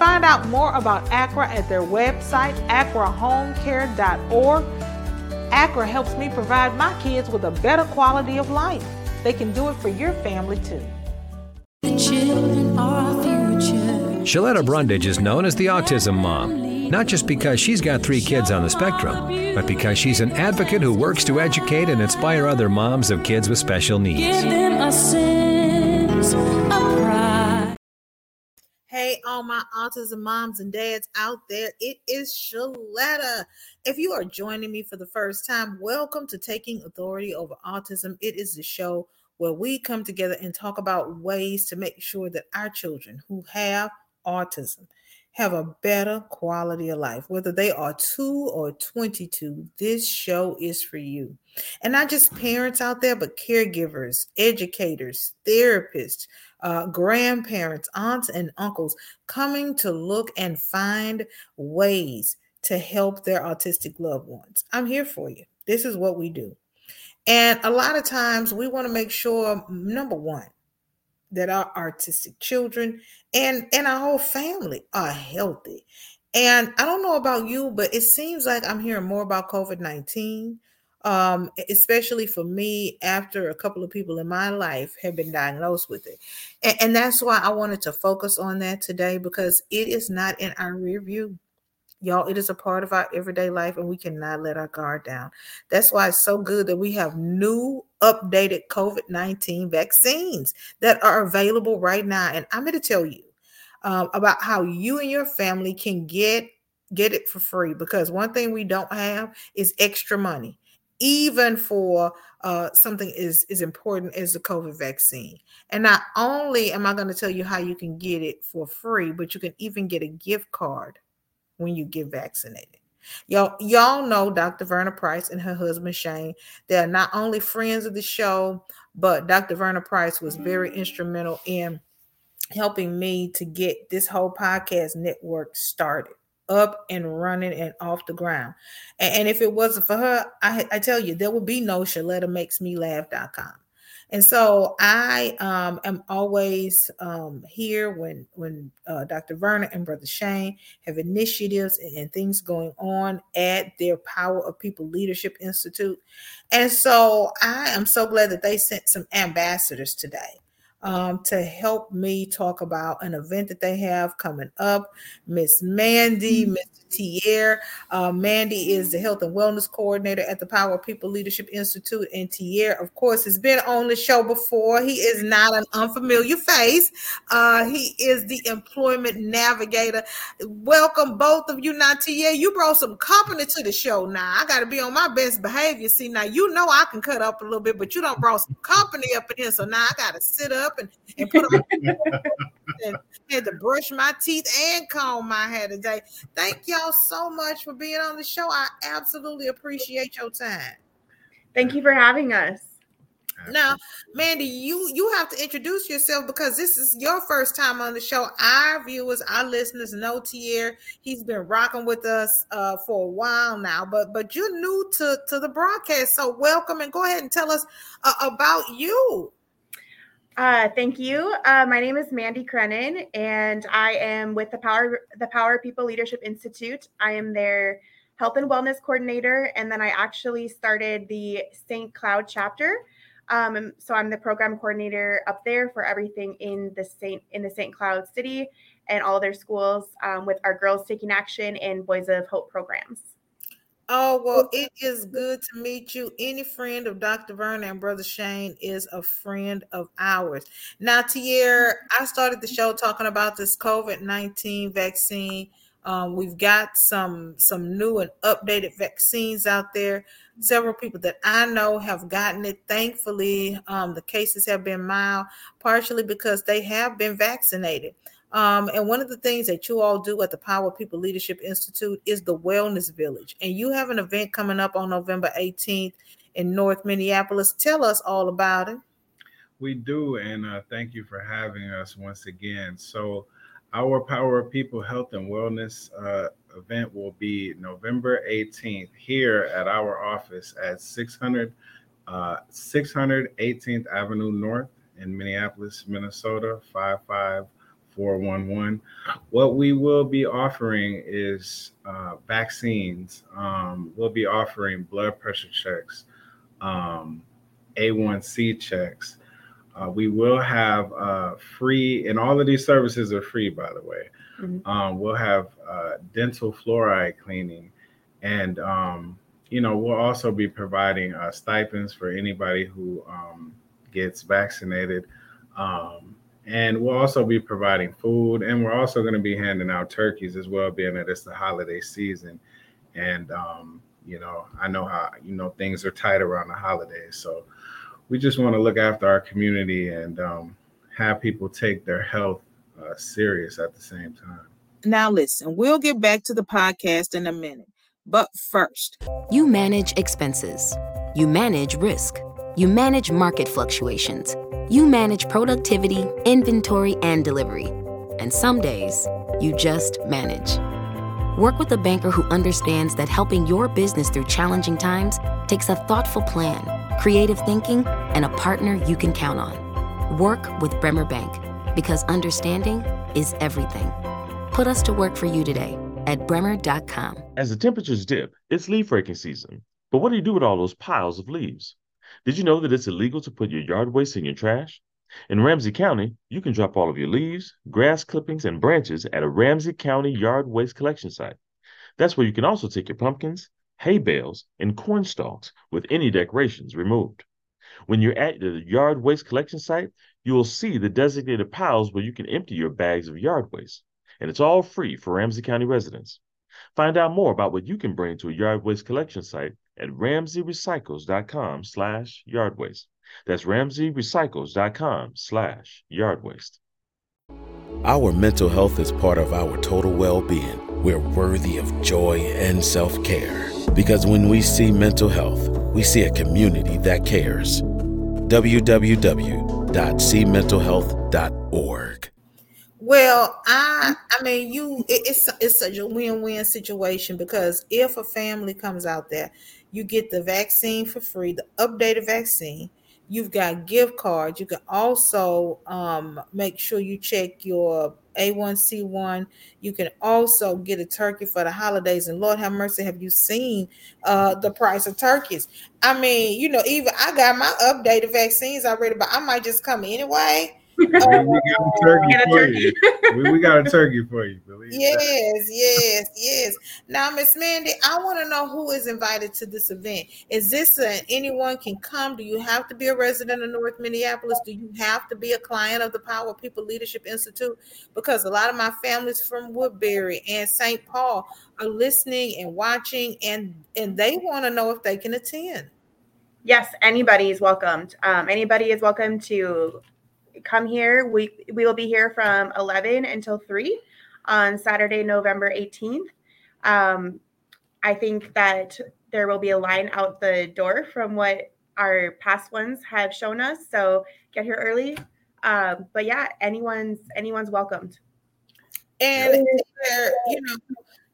Find out more about ACRA at their website, acrahomecare.org. ACRA helps me provide my kids with a better quality of life. They can do it for your family too. The children are our future. Sheletta Brundage is known as the Autism Mom not just because she's got three kids on the spectrum, but because she's an advocate who works to educate and inspire other moms of kids with special needs. All my autism moms and dads out there, it is Sheletta. If you are joining me for the first time, welcome to Taking Authority Over Autism. It is the show where we come together and talk about ways to make sure that our children who have autism have a better quality of life. Whether they are two or 22, this show is for you. And not just parents out there, but caregivers, educators, therapists, uh, grandparents, aunts, and uncles coming to look and find ways to help their autistic loved ones. I'm here for you. This is what we do. And a lot of times we want to make sure, number one, that our artistic children and and our whole family are healthy. And I don't know about you, but it seems like I'm hearing more about COVID 19, um, especially for me after a couple of people in my life have been diagnosed with it. And, and that's why I wanted to focus on that today because it is not in our rear view. Y'all, it is a part of our everyday life and we cannot let our guard down. That's why it's so good that we have new updated COVID 19 vaccines that are available right now. And I'm going to tell you um, about how you and your family can get get it for free because one thing we don't have is extra money even for uh, something is as important as the COVID vaccine. And not only am I going to tell you how you can get it for free, but you can even get a gift card when you get vaccinated. Y'all, y'all know Dr. Verna Price and her husband Shane. They're not only friends of the show, but Dr. Verna Price was very instrumental in helping me to get this whole podcast network started up and running and off the ground. And, and if it wasn't for her, I, I tell you, there would be no Sheletta makes me laugh.com. And so I um, am always um, here when when uh, Dr. Verna and Brother Shane have initiatives and, and, things going on at their Power of People Leadership Institute. And so I am so glad that they sent some ambassadors today um, to help me talk about an event that they have coming up. Miss Mandy. Mr. Tier. Uh, Mandy is the health and wellness coordinator at the Power People Leadership Institute. And Tier, of course, has been on the show before. He is not an unfamiliar face. Uh, he is the employment navigator. Welcome, both of you. Now, Tier, you brought some company to the show. Now, I got to be on my best behavior. See, now you know I can cut up a little bit, but you don't brought some company up in here. So now I got to sit up up and, and put on and had to brush my teeth and comb my hair today. Thank y'all so much for being on the show. I absolutely appreciate your time. Thank you for having us. Now, Mandy, you you have to introduce yourself because this is your first time on the show. Our viewers, our listeners know Tier. He's been rocking with us uh, for a while now, but but you're new to to the broadcast, so welcome and go ahead and tell us uh, about you. Uh, thank you. Uh, my name is Mandy Crennan, and I am with the Power the Power People Leadership Institute. I am their health and wellness coordinator, and then I actually started the St. Cloud chapter. Um, so I'm the program coordinator up there for everything in the Saint in the St. Cloud city and all their schools um, with our Girls Taking Action and Boys of Hope programs. Oh, well, it is good to meet you. Any friend of Dr. Verna and Brother Shane is a friend of ours. Now, Tier, I started the show talking about this COVID 19 vaccine. Um, we've got some some new and updated vaccines out there. Several people that I know have gotten it. Thankfully, um, the cases have been mild, partially because they have been vaccinated. Um, and one of the things that you all do at the Power People Leadership Institute is the Wellness Village. And you have an event coming up on November 18th in North Minneapolis. Tell us all about it. We do. And uh, thank you for having us once again. So, our Power People Health and Wellness uh, event will be November 18th here at our office at 600, uh, 618th Avenue North in Minneapolis, Minnesota, 55. 411. What we will be offering is uh, vaccines. Um, we'll be offering blood pressure checks, um, A1C checks. Uh, we will have uh, free, and all of these services are free, by the way. Mm-hmm. Um, we'll have uh, dental fluoride cleaning, and um, you know we'll also be providing uh, stipends for anybody who um, gets vaccinated. Um, and we'll also be providing food, and we're also going to be handing out turkeys as well, being that it's the holiday season. And um, you know, I know how you know things are tight around the holidays, so we just want to look after our community and um, have people take their health uh, serious at the same time. Now, listen, we'll get back to the podcast in a minute, but first, you manage expenses, you manage risk, you manage market fluctuations you manage productivity, inventory, and delivery. And some days, you just manage. Work with a banker who understands that helping your business through challenging times takes a thoughtful plan, creative thinking, and a partner you can count on. Work with Bremer Bank because understanding is everything. Put us to work for you today at bremer.com. As the temperatures dip, it's leaf raking season. But what do you do with all those piles of leaves? Did you know that it's illegal to put your yard waste in your trash? In Ramsey County, you can drop all of your leaves, grass clippings, and branches at a Ramsey County yard waste collection site. That's where you can also take your pumpkins, hay bales, and corn stalks with any decorations removed. When you're at the yard waste collection site, you will see the designated piles where you can empty your bags of yard waste. And it's all free for Ramsey County residents. Find out more about what you can bring to a yard waste collection site at ramseyrecycles.com slash yard waste. That's ramseyrecycles.com slash yard waste. Our mental health is part of our total well-being. We're worthy of joy and self-care. Because when we see mental health, we see a community that cares. www.cmentalhealth.org well, I I mean you it, it's it's such a win-win situation because if a family comes out there, you get the vaccine for free, the updated vaccine. You've got gift cards. You can also um, make sure you check your A1C1. You can also get a turkey for the holidays. And Lord have mercy, have you seen uh, the price of turkeys? I mean, you know, even I got my updated vaccines already, but I might just come anyway we got a turkey for you. We, we, got a turkey for you. yes, yes, yes. Now, Miss Mandy, I want to know who is invited to this event. Is this a, anyone can come? Do you have to be a resident of North Minneapolis? Do you have to be a client of the Power People Leadership Institute? Because a lot of my families from Woodbury and St. Paul are listening and watching, and and they want to know if they can attend. Yes, anybody is welcomed. Um, anybody is welcome to come here. We we will be here from 11 until 3 on Saturday, November 18th. Um, I think that there will be a line out the door from what our past ones have shown us. So get here early. Um, but yeah, anyone's anyone's welcomed. And you know,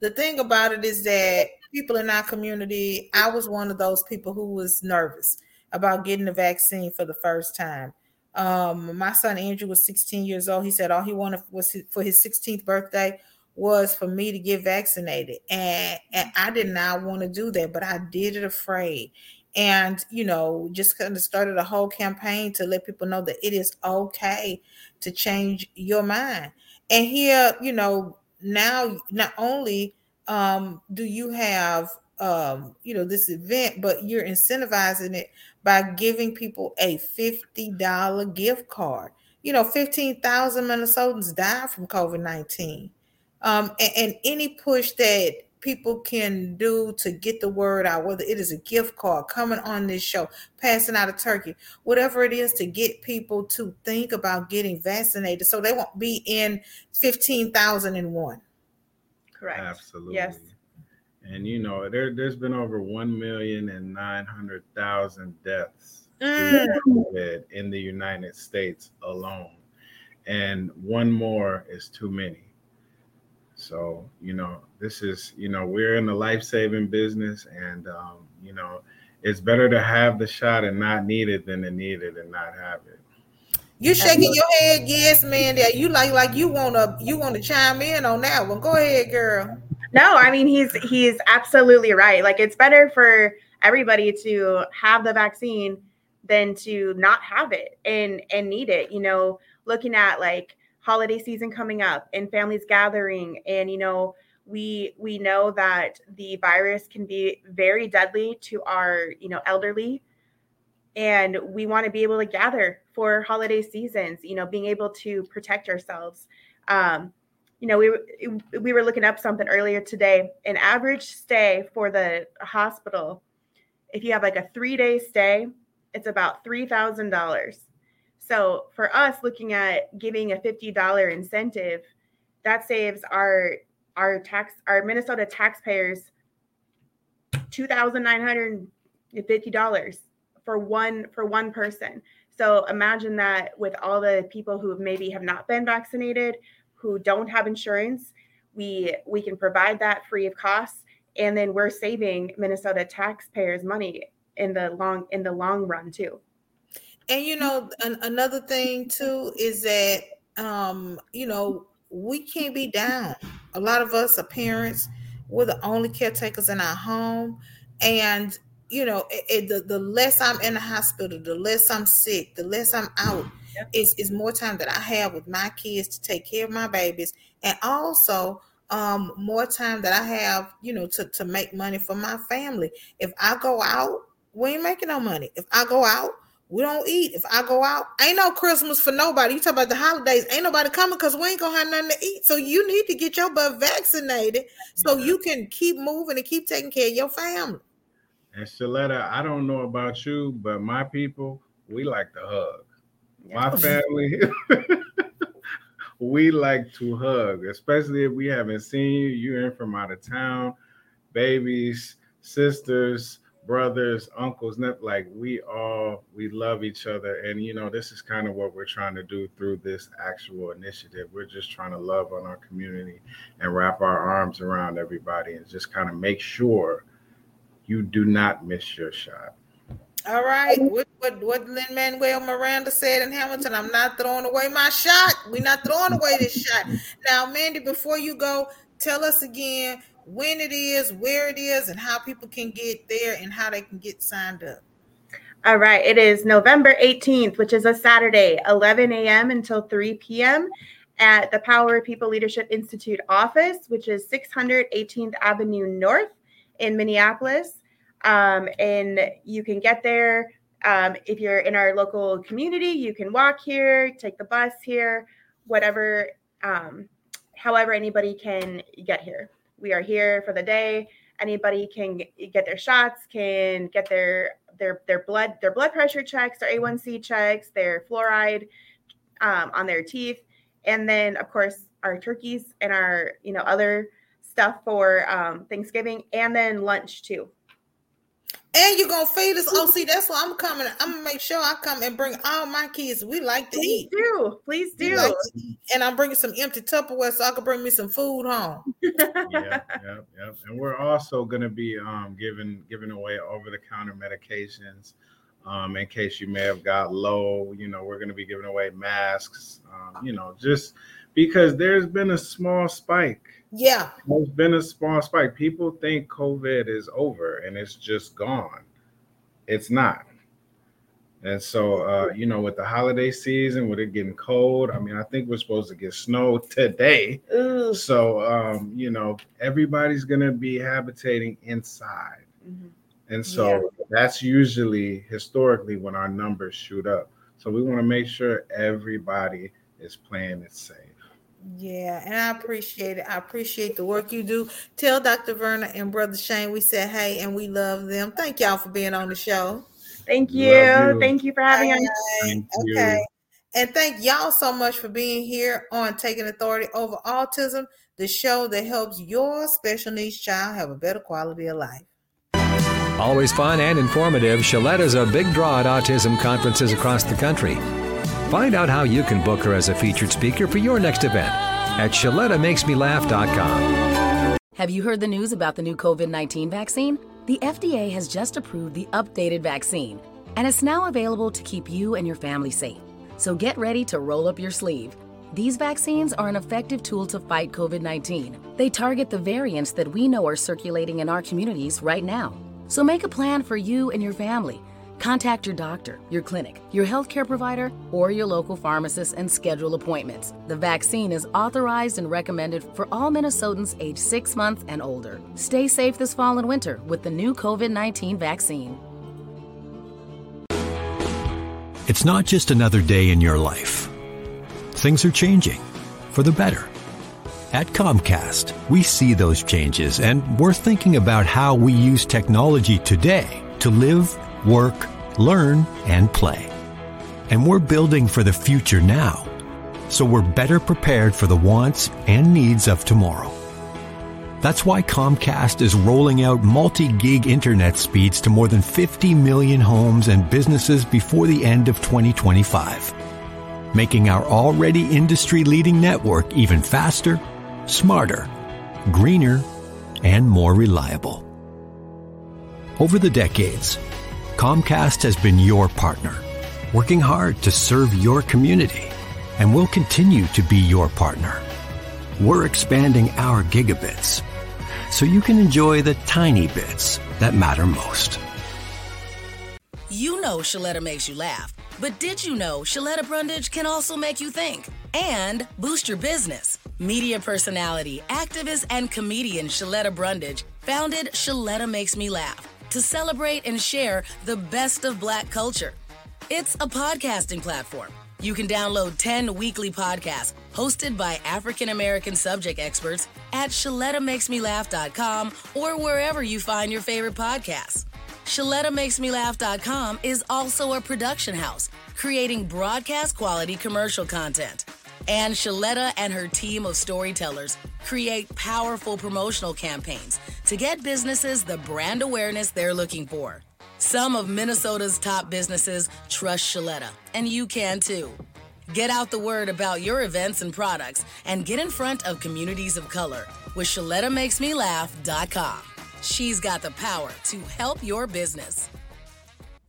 the thing about it is that people in our community, I was one of those people who was nervous about getting the vaccine for the first time. Um, my son Andrew was 16 years old. He said all he wanted was for his 16th birthday was for me to get vaccinated. And, and I did not want to do that, but I did it afraid. And, you know, just kind of started a whole campaign to let people know that it is okay to change your mind. And here, you know, now not only um, do you have um, you know this event, but you're incentivizing it by giving people a fifty dollar gift card. You know, fifteen thousand Minnesotans died from COVID nineteen, um, and, and any push that people can do to get the word out, whether it is a gift card, coming on this show, passing out a turkey, whatever it is to get people to think about getting vaccinated so they won't be in 15,001. Correct. Absolutely. Yes. And you know, there there's been over one million and nine hundred thousand deaths Mm. In the United States alone. And one more is too many. So, you know, this is, you know, we're in the life-saving business and um, you know, it's better to have the shot and not need it than to need it and not have it. You shaking your head, yes, man. That you like, like you wanna, you wanna chime in on that one. Go ahead, girl. No, I mean he's he's absolutely right. Like it's better for everybody to have the vaccine than to not have it and and need it. You know, looking at like holiday season coming up and families gathering and you know we we know that the virus can be very deadly to our you know elderly and we want to be able to gather for holiday seasons you know being able to protect ourselves um you know we we were looking up something earlier today. An average stay for the hospital if you have like a 3 day stay it's about $3000 so for us looking at giving a $50 incentive that saves our our tax our minnesota taxpayers $2950 for one for one person. So imagine that with all the people who maybe have not been vaccinated who don't have insurance we we can provide that free of cost and then we're saving minnesota taxpayers money in the long in the long run too And you know, an, another thing too is that um, you know, we can't be down. A lot of us are parents. We're the only caretakers in our home, and you know, it, it- the the less I'm in the hospital, the less I'm sick, the less I'm out. Is is more time that I have with my kids to take care of my babies, and also um more time that I have, you know, to to make money for my family. If I go out, we ain't making no money. If I go out, we don't eat. If I go out, ain't no Christmas for nobody. You talk about the holidays, ain't nobody coming because we ain't gonna have nothing to eat. So you need to get your butt vaccinated so you can keep moving and keep taking care of your family. And Sheletta, I don't know about you, but my people, we like to hug. My family, we like to hug, especially if we haven't seen you. You're in from out of town, babies, sisters, brothers, uncles. Like we all we love each other, and you know this is kind of what we're trying to do through this actual initiative. We're just trying to love on our community and wrap our arms around everybody, and just kind of make sure you do not miss your shot. All right. What what what Lin Manuel Miranda said in Hamilton, I'm not throwing away my shot. We're not throwing away this shot. Now, Mandy, before you go, tell us again when it is, where it is, and how people can get there and how they can get signed up. All right. It is November 18th, which is a Saturday, 11 a.m. until 3 p.m. at the Power of People Leadership Institute office, which is 618th Avenue North in Minneapolis. Um, and you can get there um, if you're in our local community. You can walk here, take the bus here, whatever, um, however, anybody can get here. We are here for the day. Anybody can get their shots, can get their their their blood their blood pressure checks, their A1C checks, their fluoride um, on their teeth, and then of course our turkeys and our you know other stuff for um, Thanksgiving, and then lunch too. And you're gonna feed us. Oh, see, that's why I'm coming. I'm gonna make sure I come and bring all my kids. We like to eat. Please eat. do. Please do. like eat. And I'm bringing some empty Tupperware so I can bring me some food home. yeah, yeah, yeah. And we're also going to be um, giving giving away over the counter medications. Um, in case you may have got low, you know, we're going to be giving away masks. Um, you know, just because there's been a small spike. Yeah. There's been a small spike. People think COVID is over and it's just gone. It's not. And so, uh, you know, with the holiday season, with it getting cold, I mean, I think we're supposed to get snow today. Ooh. So, um, you know, everybody's going to be habitating inside. Mm-hmm. And so that's usually historically when our numbers shoot up. So we want to make sure everybody is playing it safe. Yeah, and I appreciate it. I appreciate the work you do. Tell Dr. Verna and Brother Shane we said hey and we love them. Thank y'all for being on the show. Thank you. you. Thank you for having us. Thank. Okay. And thank y'all so much for being here on Taking Authority Over Autism, the show that helps your special needs child have a better quality of life. Always fun and informative, Sheletta's a big draw at autism conferences across the country. Find out how you can book her as a featured speaker for your next event at ShelettaMakesMeLaugh.com. Have you heard the news about the new COVID 19 vaccine? The FDA has just approved the updated vaccine, and it's now available to keep you and your family safe. So get ready to roll up your sleeve. These vaccines are an effective tool to fight COVID 19. They target the variants that we know are circulating in our communities right now. So make a plan for you and your family. Contact your doctor, your clinic, your healthcare provider, or your local pharmacist and schedule appointments. The vaccine is authorized and recommended for all Minnesotans age six months and older. Stay safe this fall and winter with the new COVID 19 vaccine. It's not just another day in your life. Things are changing for the better. At Comcast, we see those changes and we're thinking about how we use technology today to live, work, learn, and play. And we're building for the future now, so we're better prepared for the wants and needs of tomorrow. That's why Comcast is rolling out multi gig internet speeds to more than 50 million homes and businesses before the end of 2025, making our already industry leading network even faster, smarter, greener, and more reliable. Over the decades, Comcast has been your partner, working hard to serve your community, and will continue to be your partner. We're expanding our gigabits so you can enjoy the tiny bits that matter most. You know Sheletta makes you laugh, but did you know Sheletta Brundage can also make you think and boost your business? Media personality, activist, and comedian Sheletta Brundage founded Sheletta Makes Me Laugh to celebrate and share the best of Black culture. It's a podcasting platform. You can download 10 weekly podcasts hosted by African American subject experts at ShelettaMakesMeLaugh.com or wherever you find your favorite podcasts. ShelettaMakesMeLaugh.com is also a production house creating broadcast quality commercial content. And Sheletta and her team of storytellers create powerful promotional campaigns to get businesses the brand awareness they're looking for. Some of Minnesota's top businesses trust Sheletta, and you can too. Get out the word about your events and products and get in front of communities of color with ShelettaMakesMeLaugh.com. She's got the power to help your business.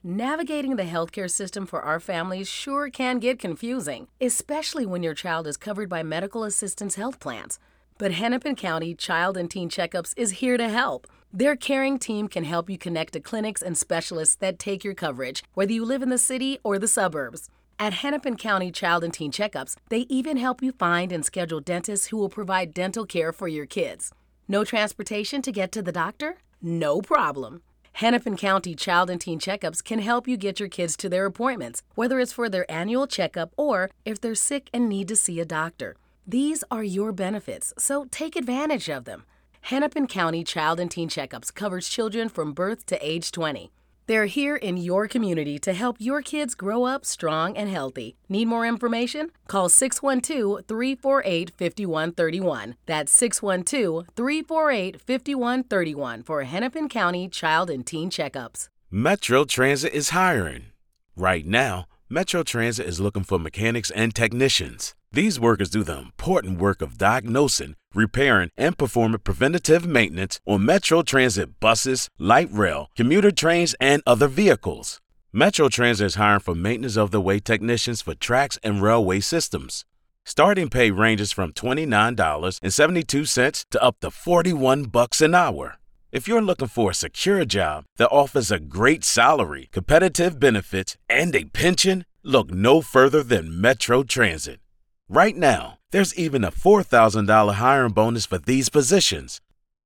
Navigating the healthcare system for our families sure can get confusing, especially when your child is covered by medical assistance health plans. But Hennepin County Child and Teen Checkups is here to help. Their caring team can help you connect to clinics and specialists that take your coverage, whether you live in the city or the suburbs. At Hennepin County Child and Teen Checkups, they even help you find and schedule dentists who will provide dental care for your kids. No transportation to get to the doctor? No problem. Hennepin County Child and Teen Checkups can help you get your kids to their appointments, whether it's for their annual checkup or if they're sick and need to see a doctor. These are your benefits, so take advantage of them. Hennepin County Child and Teen Checkups covers children from birth to age 20. They're here in your community to help your kids grow up strong and healthy. Need more information? Call 612 348 5131. That's 612 348 5131 for Hennepin County Child and Teen Checkups. Metro Transit is hiring. Right now, Metro Transit is looking for mechanics and technicians. These workers do the important work of diagnosing, repairing, and performing preventative maintenance on Metro Transit buses, light rail, commuter trains, and other vehicles. Metro Transit is hiring for maintenance of the way technicians for tracks and railway systems. Starting pay ranges from $29.72 to up to 41 bucks an hour. If you're looking for a secure job that offers a great salary, competitive benefits, and a pension, look no further than Metro Transit. Right now, there's even a $4,000 hiring bonus for these positions.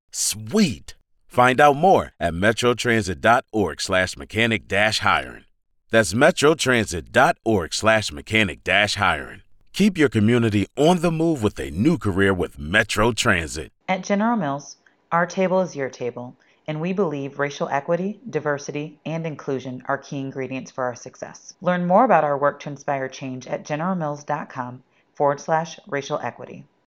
Sweet! Find out more at metrotransit.org slash mechanic dash hiring. That's metrotransit.org slash mechanic dash hiring. Keep your community on the move with a new career with Metro Transit. At General Mills, our table is your table, and we believe racial equity, diversity, and inclusion are key ingredients for our success. Learn more about our work to inspire change at generalmills.com forward slash racial equity.